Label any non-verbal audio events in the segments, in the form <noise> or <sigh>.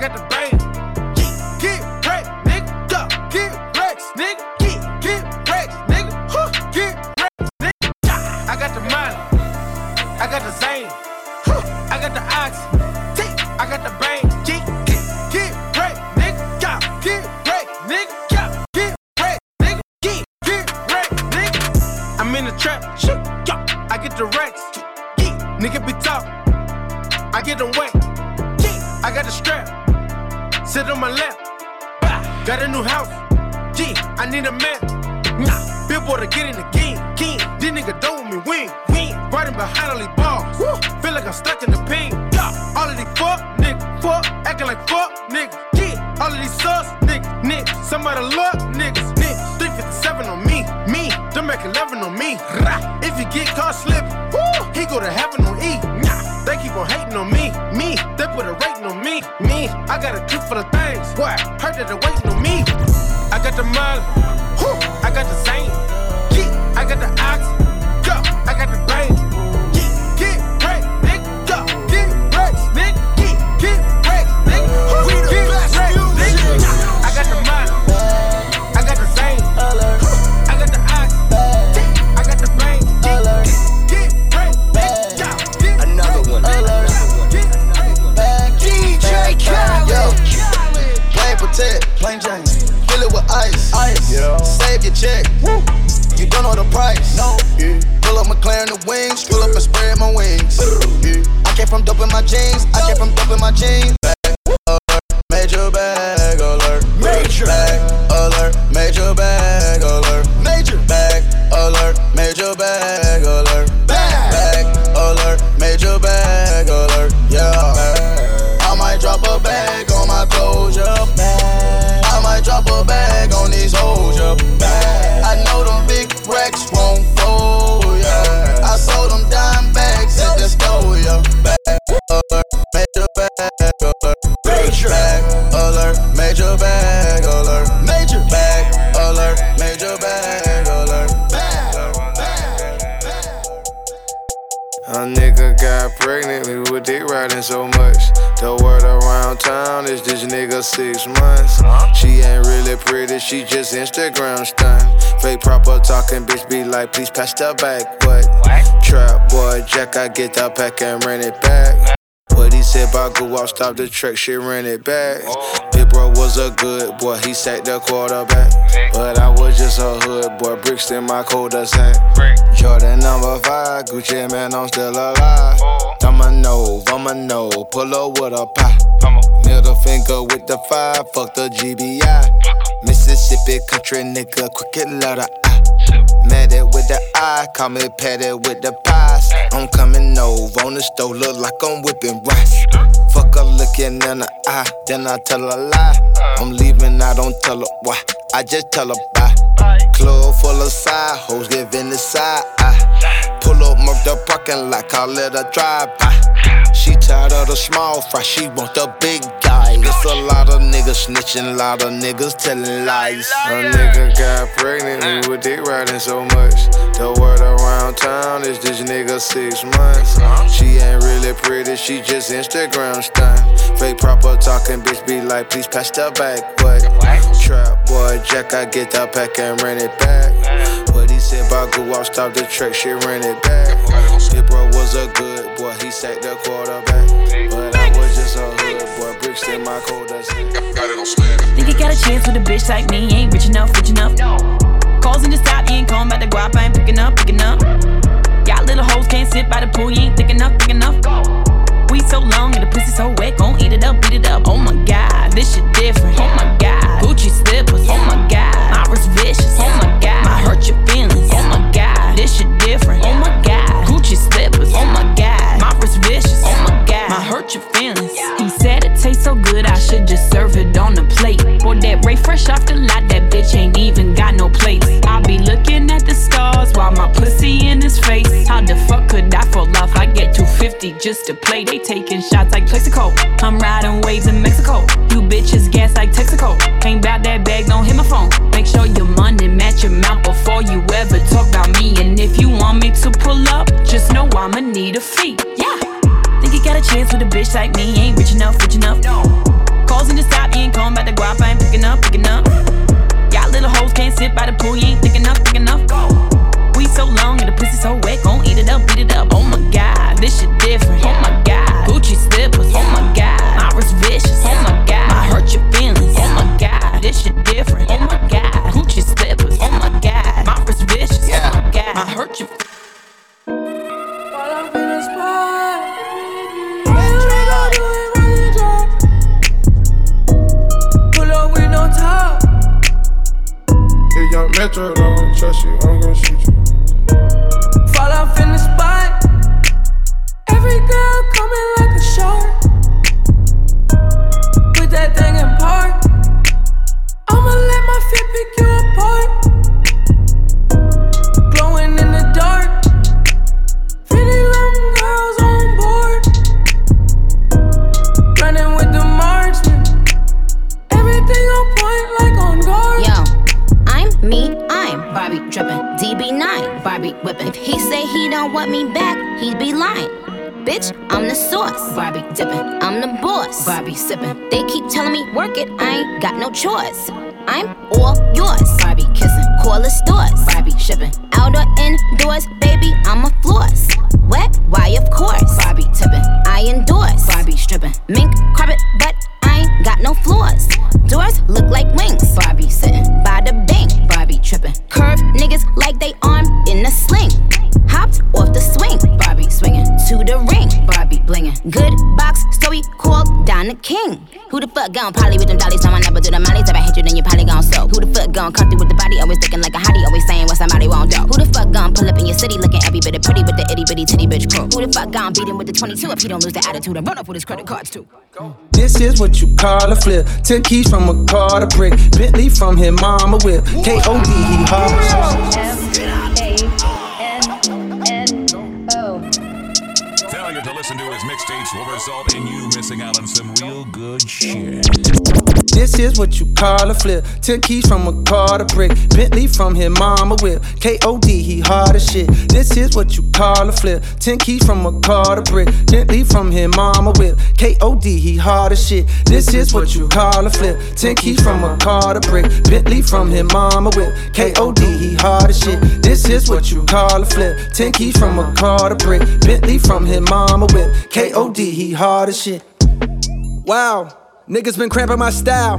got the bang. Niggas, niggas. Somebody look niggas, niggas. 357 on me, me. Don't make 11 on me. Rah. If you get caught slipping, woo, he go to heaven on E. Nah. They keep on hating on me, me. They put a rating on me, me. I got a clip for the things. Why? Heard that they waiting on me. I got the whew, I got the same. Yeah. Save your check. You don't know the price. No. Yeah. Pull up McLaren the wings, pull up and spread my wings. Yeah. I came from in my jeans, I came from in my jeans. Bag alert, major bag alert. Major. bag alert, major bag alert. She just Instagram stunt. Fake proper talking, bitch be like, please pass the back. What? Trap boy, Jack, I get the pack and run it back. What he said about go out, stop the track, shit, ran it back. Big bro was a good boy, he sacked the quarterback. But I was just a hood boy, bricks in my cul-de-sac. Jordan number five, Gucci Mane, I'm still alive. I'ma know, I'ma know, pull up with a pie. Middle finger with the five, fuck the GBI. Mississippi country nigga, quick letter I. Met it with the eye, call me patty with the pies. I'm coming over on the stove, look like I'm whipping rice. Fuck her looking in the eye, then I tell her lie. I'm leaving, I don't tell her why, I just tell her bye. Club full of side hoes, giving the side eye. Pull up, murk the parking lot, call it a drive-by. She tired of the small fry, she want the big guy. It's a lot of niggas snitching, a lot of niggas telling lies. A nigga got pregnant, we with dick riding so much. The word around town is this nigga six months. Uh-huh. She ain't really pretty, she just Instagram stunt. Fake proper talking, bitch be like, please pass the back. What? Trap boy, Jack, I get the pack and run it back. What he said about go out, stop the track, she ran it back. Hit bro was a good boy, he sacked the quarterback. Boy, bricks in my cul-de-sac. Think you got a chance with a bitch like me? Ain't rich enough, rich enough. No. Calls in the stop, you ain't calling about the guap, I ain't picking up, picking up. Y'all little hoes can't sit by the pool, you ain't thick enough, thick enough. Go. We so long and the pussy so wet, gon' eat it up, beat it up. Oh my god, this shit different. Oh my god, Gucci slippers. Oh my god, my wrist vicious. Oh my god, might hurt your feelings. Serve it on the plate. Or that Ray fresh off the lot, that bitch ain't even got no place. I be looking at the stars while my pussy in his face. How the fuck could I fall off? I get 250 just to play. They taking shots like Plaxico. I'm riding waves in Mexico. You bitches gas like Texaco. Ain't bout that bag, don't hit my phone. Make sure your money match your mouth before you ever talk about me. And if you want me to pull up, just know I'ma need a fee. Yeah. Think you got a chance with a bitch like me? Ain't rich enough, rich enough. No. Calls in the stop, you ain't calling about the guap, I ain't picking up, picking up. Y'all little hoes can't sit by the pool, you ain't thick enough, strippin', mink carpet, but I ain't got no floors. Doors look like wings. Barbie sitting by the bank. Barbie tripping. Curve niggas like they arm in a sling. Hopped off the swing. Barbie swinging to the ring. Barbie blinging. Good box story called down the King. Who the fuck gon' poly with them dollies? No, I never do the mollies. If I hit you, then you probably gon' slow. Who the fuck gon' come through with the body? Always looking like a hottie. Always saying what somebody. Who the fuck gon' pull up in your city looking every bit of pretty with the itty bitty titty bitch crew? Who the fuck gon' beat him with the 22 if he don't lose the attitude and run up with his credit cards too? This is what you call a flip. Ten keys from a car to brick. Bentley from his mama whip. K.O.D. he hard. Mixtapes will result in you missing out on some real good shit. This is what you call a flip. Ten keys from a car to brick. Bentley from his mama whip. K.O.D. he hard as shit. This is what you call a flip. Ten keys from a car to brick. Bentley from his mama whip. K.O.D. he hard as shit. This is what you call a flip. Ten keys from a car to brick. Bentley from his mama whip. K.O.D. he hard as shit. This is what you call a flip. Ten keys from a car to brick. Bentley from his mama whip. K.O.D. he hard as shit. Wow, niggas been cramping my style.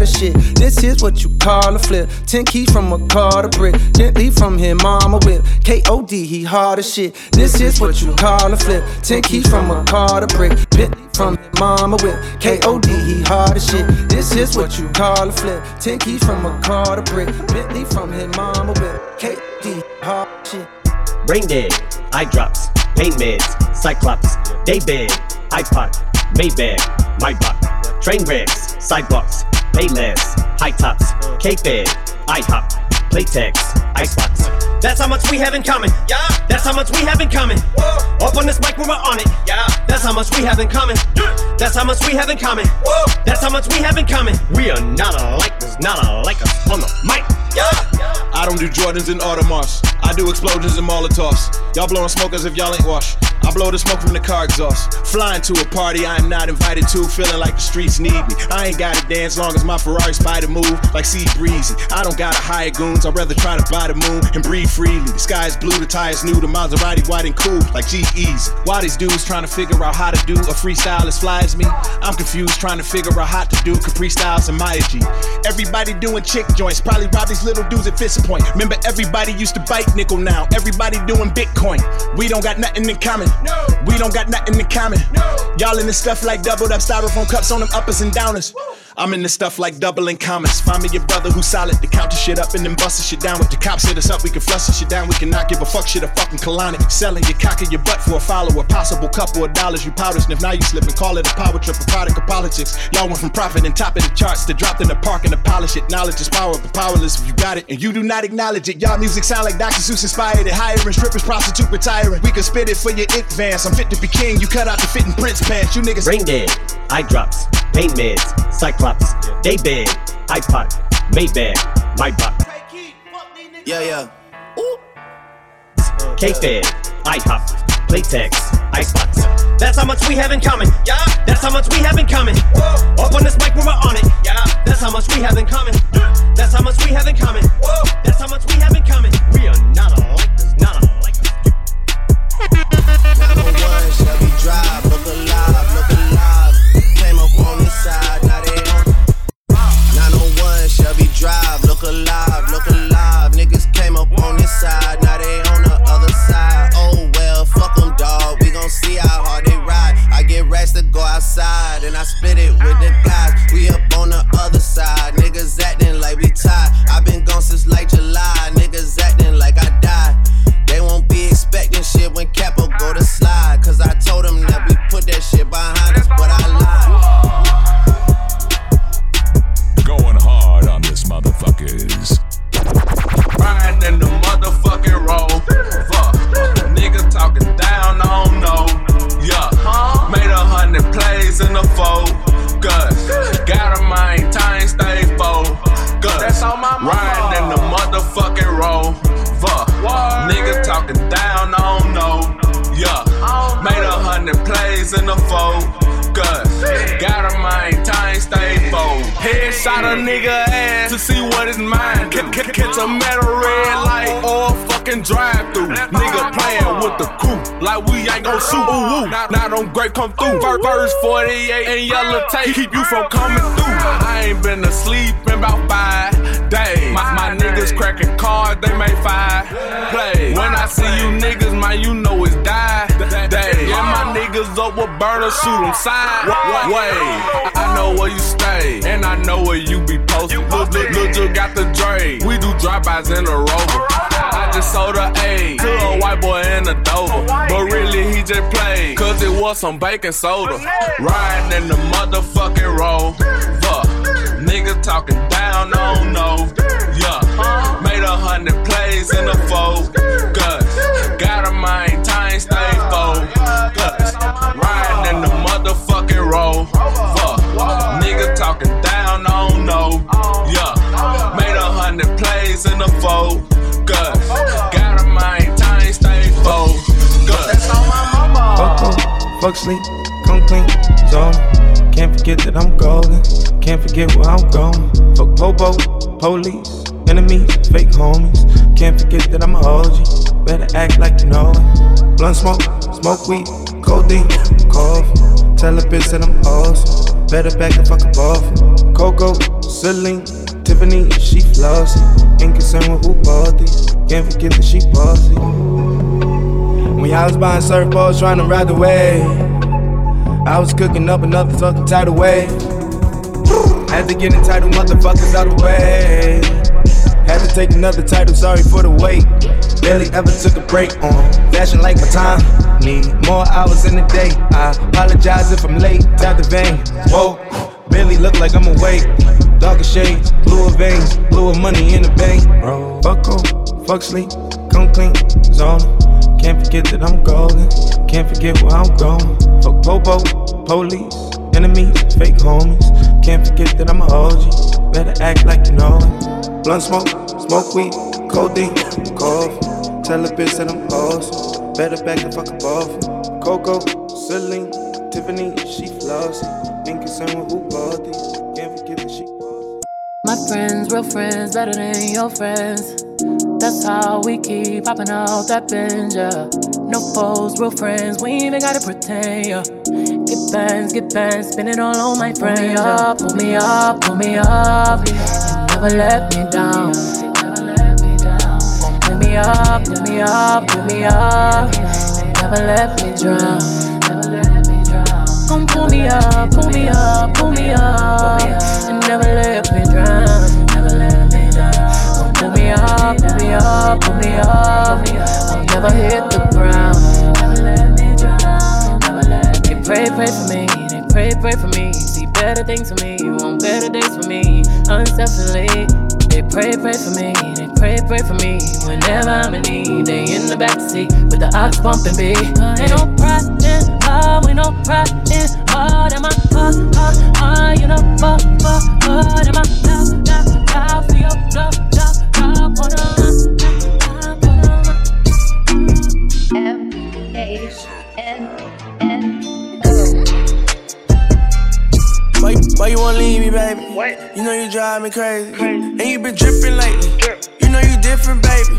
as shit. This is what you call a flip. Ten keys from a car to brick. Bentley from his mama whip. K.O.D. he hard as shit. This is what you call a flip. Ten keys from a car to brick. Bentley from his mama whip. K.O.D. he hard as shit. This is what you call a flip. Ten keys from a car to brick. Bentley from his mama whip. K.O.D. hard shit. Brain dead, eye drops, pain meds, cyclops, Day daybed, iPod, Maybach, Maybach, train wrecks, sidewalks, Payless, high tops, K-Fed, IHOP, Playtex, Icebox. That's how much we have in common. Yeah. That's how much we have in common. Whoa. Up on this mic when we're on it. Yeah. That's how much we have in common. Yeah. That's how much we have in common. Whoa. That's how much we have in common. We are not alike. There's not alike us on the mic. Yeah. I don't do Jordans and Audemars. I do explosions and Molotovs. Y'all blowing smoke as if y'all ain't washed. I blow the smoke from the car exhaust. Flying to a party I am not invited to, feeling like the streets need me. I ain't gotta dance long as my Ferrari spider move like Sea Breezy. I don't gotta hire goons, I'd rather try to buy the moon and breathe freely. The sky is blue, the tires new, the Maserati white and cool like G Easy. Why these dudes trying to figure out how to do a freestyle as fly as me? I'm confused trying to figure out how to do Capri Styles and Maya G. Everybody doing chick joints, probably rob these little dudes at Fist Point. Remember, everybody used to bite nickel now. Everybody doing Bitcoin. We don't got nothing in common. No. We don't got nothing in common. No. Y'all in this stuff like doubled up styrofoam cups on them uppers and downers. I'm in the stuff like doubling commas. Find me your brother who's solid to count the shit up and then bust the shit down. With the cops hit us up, we can flush the shit down. We cannot give a fuck shit a fucking colonic. Selling your cock in your butt for a follower. Possible couple of dollars you powder sniff. Now you slip and call it a power trip, a product of politics. Y'all went from profit and top of the charts to dropped in the park and to polish it. Knowledge is power, but powerless if you got it. And you do not acknowledge it. Y'all music sound like Dr. Seuss inspired it. Hiring strippers, prostitute retiring. We can spit it for your advance. I'm fit to be king. You cut out the fitting prince pants. You niggas. Brain dead, eye drops, pain meds, cyclops, day bed, iPod, Maybach, my box. Yeah, yeah. K-Fed, IHOP, Playtex, Icebox. That's how much we have in common. Yeah, that's how much we have in common. Whoa. Up on this mic when we're on it. Yeah, that's how much we have in common. That's how much we have in common. Whoa. That's how much we have in common. We are not alike. There's not alike. Drive, look alive, look alive. Came up on this side, now they on. 901 Chevy Drive, look alive, look alive. Niggas came up on this side, now they on the other side. Oh well, fuck them, dog. We gon' see how hard they ride. I get rest to go outside, and I split it with the guys. We up 48 and yellow tape keep you from coming through. I ain't been asleep in about five days. My, my niggas cracking cards, they make five plays. When I see you niggas, man, you know it's die day. Yeah, my niggas up with burner, shoot them sideways. I, I know where you stay, and I know where you be posted. Look, look, look, you got the Dre. We do drive-bys in the rover. I just sold a A to a white boy in a Dover. But really, he just played, cause it was some baking soda. Riding in the motherfucking road. Fuck. Nigga talking down, on no. Yeah. Made a hundred plays in the focus. Gotta maintain, stay focused. Riding in the motherfucking road. Fuck. Nigga talking down, I don't know. Yeah. Made a hundred plays in the focus. Gotta maintain, stay. That's on my mama. Coco, fuck sleep, come clean, zone. Can't forget that I'm golden. Can't forget where I'm going. Fuck popo, police, enemies, fake homies. Can't forget that I'm a OG. Better act like you know it. Blunt smoke, smoke weed, codeine, cough. Tell a bitch that I'm awesome. Better back the fuck off. Coco, Celine, Tiffany, she flossy. Ain't concerned with who bought these. Can't forget that she bossy. When y'all was buying surfboards trying to ride the wave, I was cooking up another fucking tidal wave. Had to get entitled motherfuckers out of the way. Had to take another title, sorry for the wait. Barely ever took a break on fashion like my time. Need more hours in the day. I apologize if I'm late. Tap the vein. Whoa, barely look like I'm awake. Darker shades, bluer veins, bluer money in the bank. Bro, fuck home, fuck sleep, come clean, zone. Can't forget that I'm golden. Can't forget where I'm going. Fuck popo, police, enemies, fake homies. Can't forget that I'm a OG. Better act like you know it. Blunt smoke, smoke weed, codeine, cough. Tell a bitch that I'm awesome. Better back the fuck up off. Coco, Celine, Tiffany, she flossy. Ain't concerned with who bought these. Can't forget that she. My friends, real friends, better than your friends. That's how we keep popping out that binge, yeah. No foes, real friends, we ain't even gotta pretend, yeah. Get bands, get bands, spin it all on my friends. Pull me up, pull me up, pull me up. And never let me down. Pull me up, pull me up, pull me up. Never let me drown. gon' pull me up, pull me up, pull me up, and never let me drown, never let me down. Gon' pull me up, pull me up, pull me up, I'll never hit the ground. Never let me drown, never let. They pray, pray for me, they pray, pray for me. Better things for me, you want better days for me, unselfishly. They pray, pray for me, they pray, pray for me. Whenever I'm in need, they in the backseat with the ox bumping beat. Ain't no pride in love, we no pride in heart. Am I heart, heart? You know, fuck, fuck, heart. Am I love, love, love for your love, Why, you wanna leave me, baby? What? You know you drive me crazy. And you been dripping lately. You know you different, baby.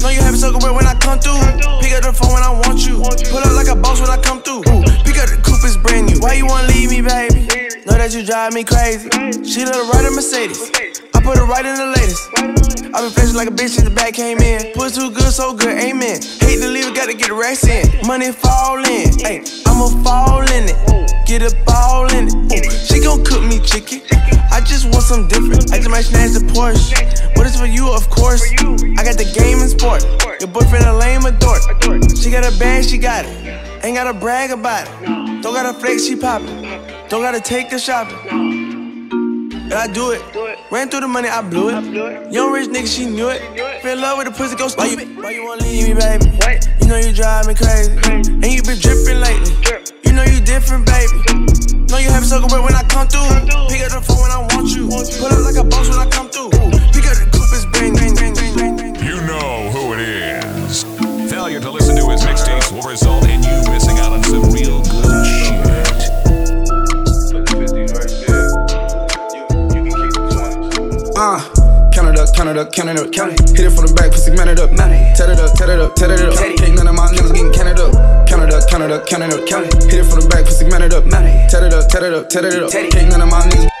Know you happy so good when I come through. Pick up the phone when I want you. Pull up like a boss when I come through. Ooh, pick up the coupe, it's brand new. Why you wanna leave me, baby? Know that you drive me crazy. She let her ride a Mercedes. I put her right in the latest. I been flashing like a bitch since the back came in. Puss too good, so good, amen. Hate to leave gotta get the racks in. Money fall in, ayy, I'ma fall in it. Get a ball in it. Ooh, she gon' cook me chicken. I just want some different. I just might snatch the Porsche. What is for you, of course. I got the game and sport. Your boyfriend a lame a dork. She got a bag, she got it. Ain't gotta brag about it. Don't gotta flex, she poppin'. Don't gotta take her shopping. And I do it. do it. Ran through the money, I blew it. I blew it. Young rich nigga, she knew it. Fell in love with the pussy, go stupid. Why you, why you wanna leave me, baby? You know you drive me crazy. And you been dripping lately. You know you different, baby. Know you happy so good when I come through. Pick up the phone when I want you. Pull up like a boss when I come through. Pick up the coupe, it's bang, bang, bang, bang, bang, bang. You know who it is. Failure to listen to his mixtapes will result in you missing out on some real good shit. Count it up, count it up, count it up, count it. Hit it from the back, pussy man it up, man it. Tat it up, tat it up, tat it up. Ain't none of my niggas getting counted up. Count it up, count it up, count it up, count it. Hit it from the back, pussy man it up, man it. Tat it up, tat it up, tat it up. Ain't none of my niggas.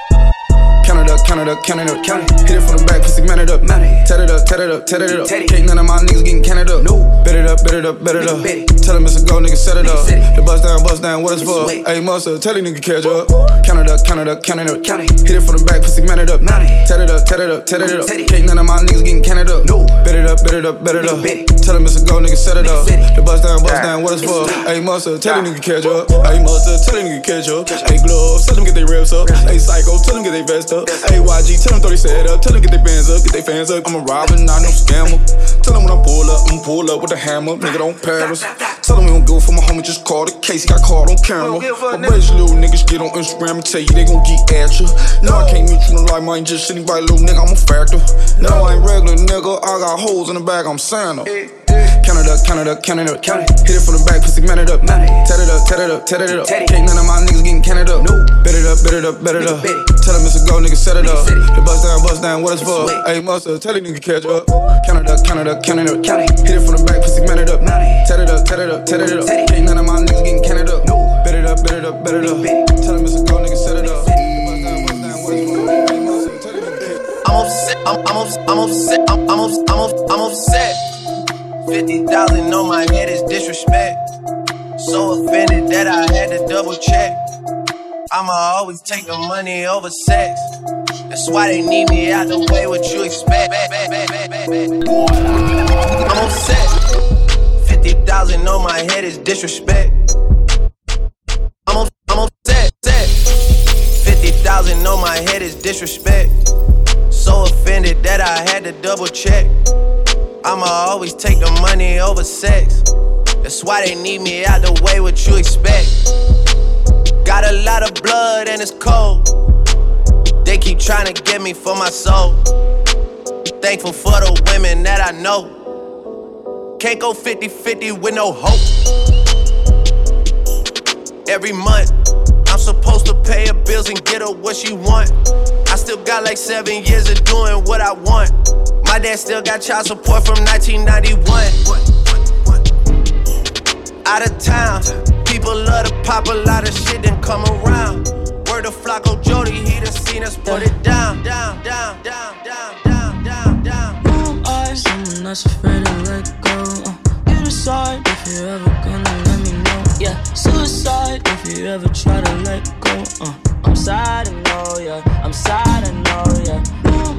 Count it up, count it up, count it up, count it. Hit it from the back, pussy man it up, man it. Tat it up, tat it up, tat it up. Ain't none of my niggas getting counted up. No. Bet it up, bet it up, bet it up. Tell him it's a go, nigga, set it up. The bust down, bust down, what it's for? Hey, monster, tell the nigga catch up. Count it up, count it up, count it up, count it. Hit it from the back, pussy man it up, man it. Tat it up, tat it up, tat it up. Ain't none of my niggas getting counted up. No. Bet it up, bet it up, bet it up. Tell him it's a go, nigga, set it up. The bust down, bust down, what it's for? Hey, monster, tell the nigga catch up. Hey, monster, tell the nigga catch up. Hey, gloves, tell them get their reps up. Hey, psycho, tell them get their vest up. Hey, YG, tell them throw they set up. Tell them get their bands up, get their fans up. I'm a robber, not no scammer. Tell them when I pull up, I'm pull up with a hammer. Nigga, don't Paris. Tell them we don't go for my homie, just call the case. He got caught on camera. My buddies, little niggas get on Instagram and tell you they gon' get at you. No, I can't meet you in life, I ain't just sitting by little nigga, I'm a factor. No, I ain't regular nigga, I got holes in the back, I'm Santa. Count it up, count it up, count it up, count it. Hit it from the back, pussy man it up. Tat it up, tat it up, tat it up. Ain't none of my niggas getting counted up. No, bet it up, bet it up, bet it up. Tell him it's a go, nigga, set it up. The bust down, bust down, what it's for? Hey, monster, tell the nigga catch up. Count it up, count it up, count it up, count it. Hit it from the back, pussy man it up. Tat it up, tat it up, tat it up. Ain't none of my niggas getting counted up. No, bet it up, bet it up, bet it up. Tell him it's a go, nigga, set it up. The bust down, bust down, what it's for? Hey, monster, tell the nigga catch up. I'm upset. I'm, I'm, I'm upset. I'm, I'm, I'm, I'm upset. 50,000 on my head is disrespect. So offended that I had to double check. I'ma always take the money over sex. That's why they need me out the way, what you expect. I'm upset. 50,000 on my head is disrespect. I'm, up- I'm upset. upset. 50,000 on my head is disrespect. So offended that I had to double check. I'ma always take the money over sex. That's why they need me out the way, what you expect. Got a lot of blood and it's cold. They keep trying to get me for my soul. Thankful for the women that I know. Can't go 50 50 with no hope. Every month, I'm supposed to pay her bills and get her what she want. I still got like seven years of doing what I want. My dad still got child support from 1991. Out of town, people love to pop a lot of shit and come around. Word to Flacko Jodye, he done seen us put it down, down, down, down, down, down, down, down. Someone that's afraid to let go. Uh, you decide if you're ever gonna let me know. Yeah, suicide if you if you ever try to let go. Uh, I'm sad, I know, yeah. I'm sad, I know, yeah.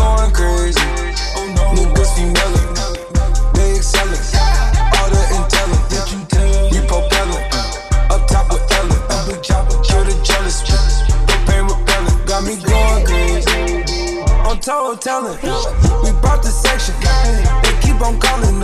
going crazy. Niggas female, they excelling. All the intelligent, we propelling. Up top with Ellen, kill the jealous. Propane repellent, got me going crazy. On total talent, we brought the section. They keep on calling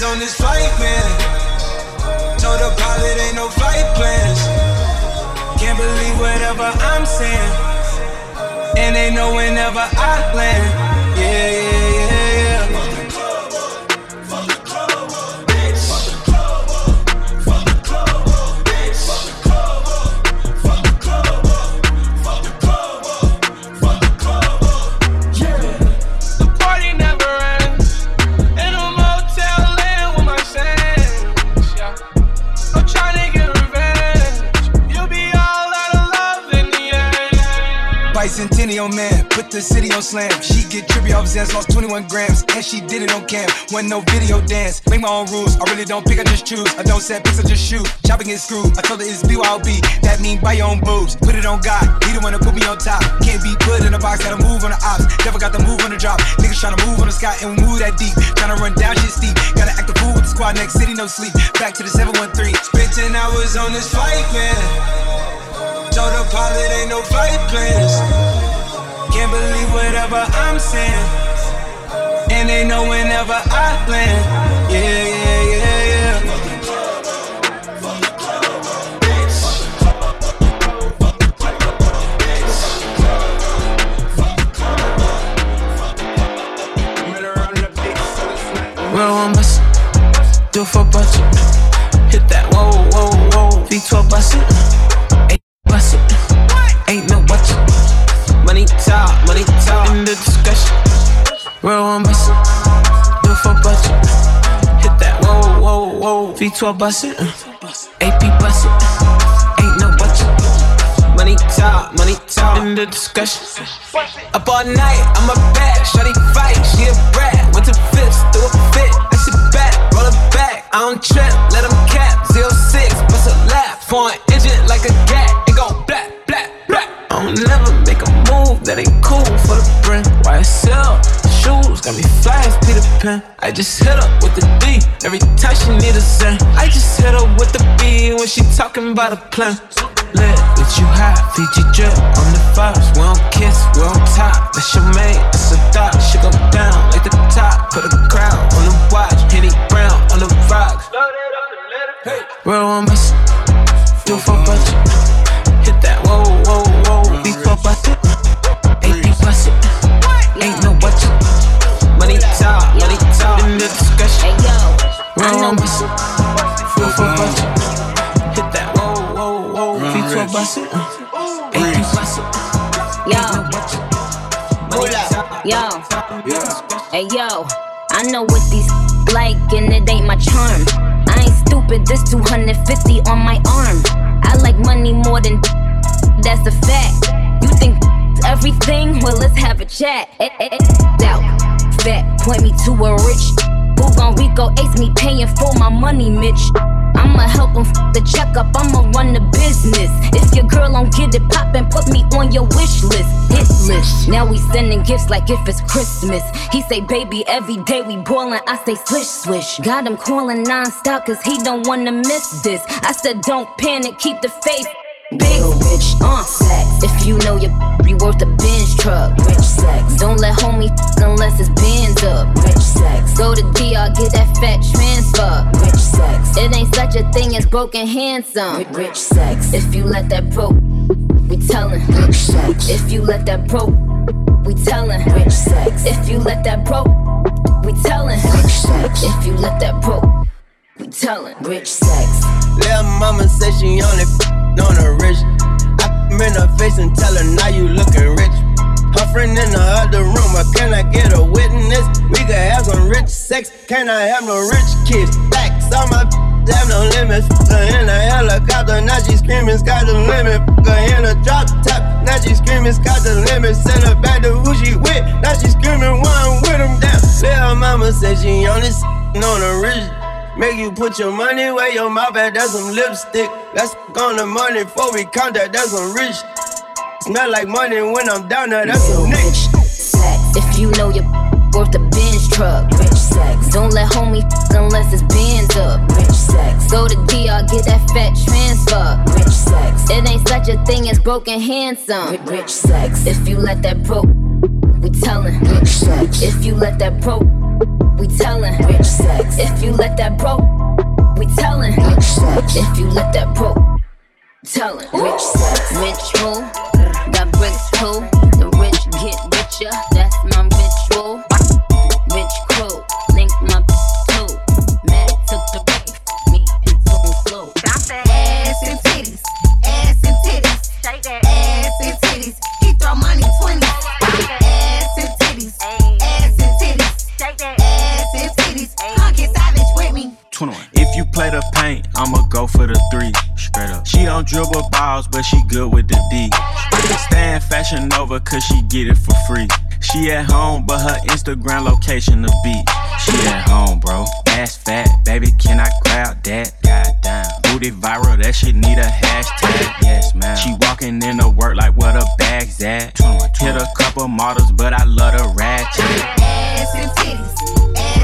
10 on this flight, man. Told the pilot ain't no flight plans. Can't believe whatever I'm saying. And they know whenever I land. Yeah, yeah, end. Bicentennial man, put the city on slam. She get trippy off Xans, lost 21 grams, and she did it on cam. Wasn't no video dance, make my own rules. I really don't pick, I just choose. I don't set picks, I just shoot. Shopping is screwed. I told her it's BYOB, that mean buy your own boobs. Put it on God, he the one to put me on top. Can't be put in a box, gotta move on the ops. Never got the move on the drop. Niggas tryna move on the sky and move that deep. Tryna run down shit steep. Gotta act the fool with the squad, next city, no sleep. Back to the 713. Spent 10 hours on this flight, man. Told the pilot ain't no flight plans. Can't believe whatever I'm saying. And they know whenever I land. Yeah, yeah, yeah, yeah. Real one bust do for budget. Hit that whoa, whoa, whoa. V12 bust it. Ain't it. Ain't no budget. Money talk, money talk. In the discussion. Real one bust do it for budget. Hit that whoa, whoa, whoa. V12 bust it. Uh. AP bust it. Uh. Ain't no budget. Money talk, money talk. In the discussion. Uh. Up all night, I'm a bad. Shawty fight, she a brat. Went to fifth, threw a fit. I sit back, roll it back. I don't trip, let them cap. 06, bust a lap. Foreign engine like a gat. I don't never make a move that ain't cool for the brand. YSL shoes got me fly as Peter Pan. I just hit up with the D every time she need a cent. I just hit up with the B when she talking about a plan. Lit, Get you hot, Fiji drip on the first. We don't kiss, we don't top. That's your mate, that's a thought. She go down like the top. Put a crown on the watch. Henny Brown on the rocks. Real one. Do for budget. Hit that yo, Real one miss. Do for budget. Hit that whoa, whoa, whoa. Beat for bust it. AP bust it. yo, yo, hey yo. I know what these like, and it ain't my charm. I ain't stupid. This 250 on my arm. I like money more than that's a fact. You think everything? Well, let's have a chat. Eh, eh, eh. Doubt, fat, point me to a rich. Who gon' Rico ace me paying for my money, Mitch? I'ma help him f the checkup, I'ma run the business. If your girl don't get it poppin', put me on your wish list, hit list. Now we sending gifts like if it's Christmas. He say, baby, every day we boilin', I say, swish, swish. Got him calling non-stop cause he don't wanna miss this. I said, don't panic, keep the faith. Big bitch, uh, if you know your you worth a Benz truck, rich sex. Don't let homie f unless it's Benz up, rich sex. Go to DR, get that fat transfer, rich sex. It ain't such a thing as broken handsome, rich sex. If you let that broke, we tellin', rich sex. If you let that broke, we tellin', rich sex. If you let that broke, we tellin', rich sex. If you let that broke, we tellin', rich sex. Little mama said she only f- on the rich. In her face and tell her now you looking rich. Her friend in the other room, but can I get a witness? We could have some rich sex, can I have no rich kids? Facts on my have no limits. Her in a helicopter, now she screaming, sky's the limit. Her in a drop top, now she screaming, sky's the limit. Send her back to who she with, now she screaming, I'm with him down. Little mama said she only s- on the rich. Make you put your money where your mouth at, that's some lipstick. Let's f- on the money before we count that, that's some rich. Smell like money when I'm down there, that's some rich. If you know you're <laughs> worth a Benz truck, rich sex. Don't let homie f <laughs> unless it's Benz up, rich sex. Go to DR, get that fat transfer, rich sex. It ain't such a thing as broken handsome, rich sex. If you let that broke, we tellin', rich sex. If you let that broke, we tellin', rich sex. If you let that broke, we tellin', rich sex. If you let that broke, tellin', rich sex. Rich who? Got bricks too. The rich get richer, that's I'ma go for the three. Straight up. She don't dribble balls, but she good with the D. Stand fashion over cause she get it for free. She at home, but her Instagram location the beat. She at home, bro. Ass fat, baby, can I grab that? Goddamn. Booty viral, that shit need a hashtag. Yes, man. She walking in to work like where the bag's at. Hit a couple models, but I love the ratchet. Ass and titties, ass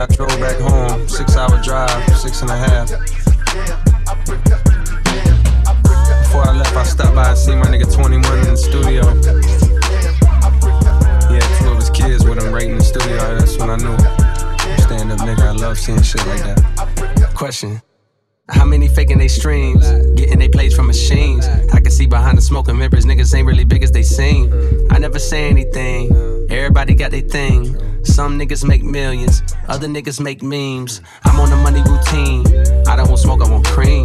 I drove back home. Six hour drive, six and a half. Before I left, I stopped by and see my nigga 21 in the studio. Had two of his kids with him right in the studio. That's when I knew Stand up nigga, I love seeing shit like that. Question. How many faking they streams? Getting they plays from machines. I can see behind the smoke and mirrors, niggas ain't really big as they seem. I never say anything. Everybody got their thing. Some niggas make millions, other niggas make memes. I'm on the money routine. I don't want smoke, I want cream.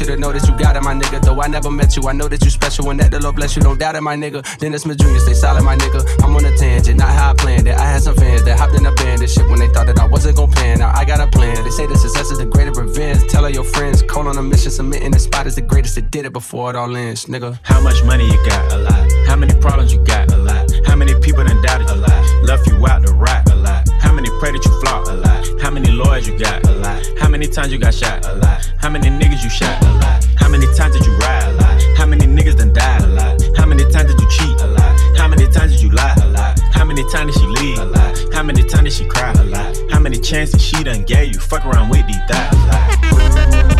you to know that you got it, my nigga. Though I never met you, I know that you special and that the Lord bless you. Don't doubt it, my nigga. Dennis Smith Jr., stay solid, my nigga. I'm on a tangent, not how I planned it. I had some fans that hopped in a band and shit when they thought that I wasn't gon' pan. Now I got a plan. They say the success is the greatest revenge. Tell all your friends, call on a mission, submitting the spot is the greatest that did it before it all ends, nigga. How much money you got? A lot. How many problems you got? A lot. How many people done doubted? A lot. Left you out to rot? A lot. How many pray that you flop? A lot. How many lawyers you got? A lot. How many times you got shot? A lot. How many niggas you shot? A lot. How many times did you ride? A lot. How many niggas done died? A lot. How many times did you cheat? A lot. How many times did you lie? A lot. How many times did she leave? A lot. How many times did she cry? A lot. How many chances she done gave you? Fuck around with these thighs. A lot.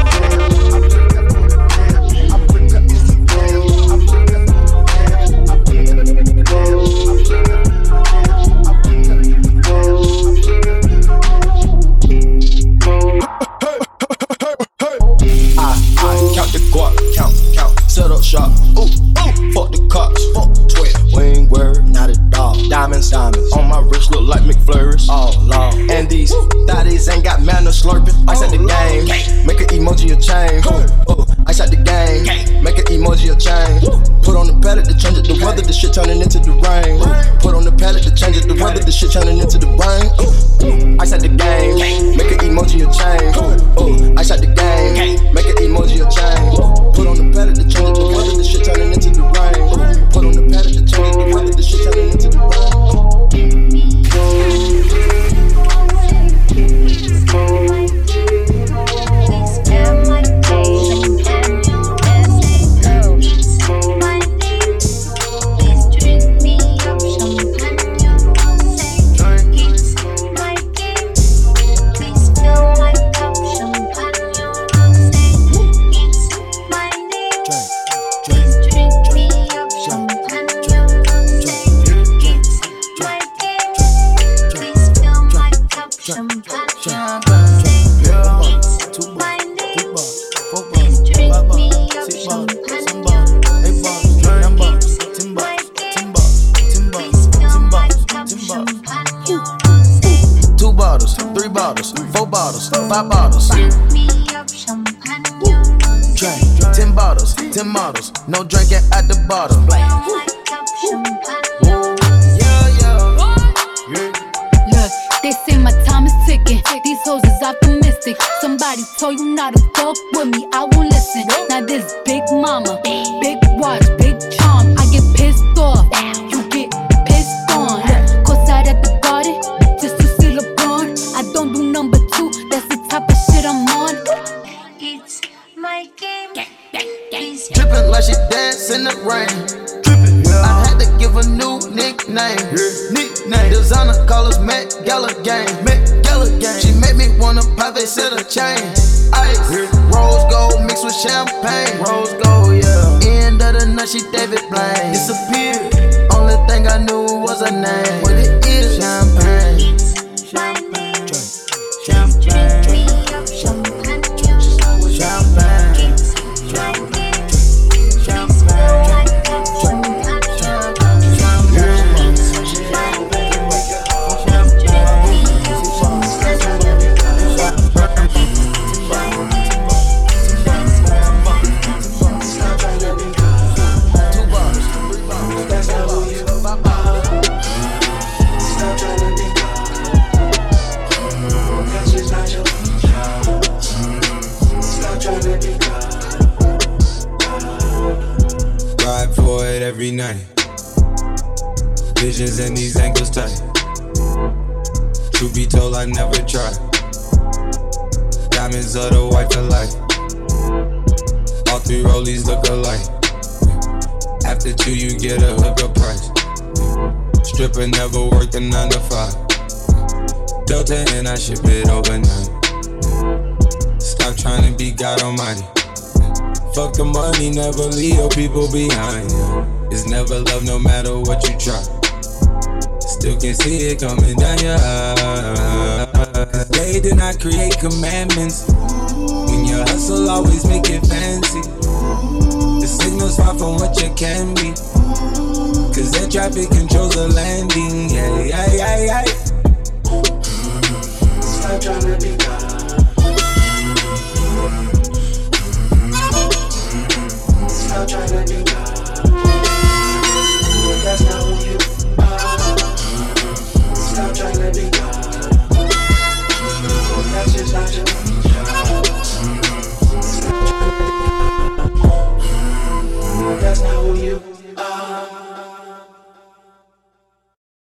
Turning into the nickname. Nickname. Designer call us Met Gala Gang. Gala Gang. She make me wanna pop it, set a chain. Ice, rose gold mixed with champagne. Rose gold, yeah. End of the night, she David Blaine. Disappeared. Only thing I knew was her name. What it is, Visions and these ankles tight. Truth be told, I never tried. Diamonds of the white for life. All three rollies look alike. After two, you get a hookup price. Stripper never worked a nine to five. Delta and I ship it overnight. Stop trying to be God Almighty. Fuck the money, never leave your people behind. It's never love, no matter what you try. Still can see it coming down your eyes. They did not create commandments. When your hustle always make it fancy. The signal's far from what you can be. Cause that traffic controls the landing. Yeah, yeah, yeah, yeah. Stop trying to be God. Stop trying to be God. That's not who you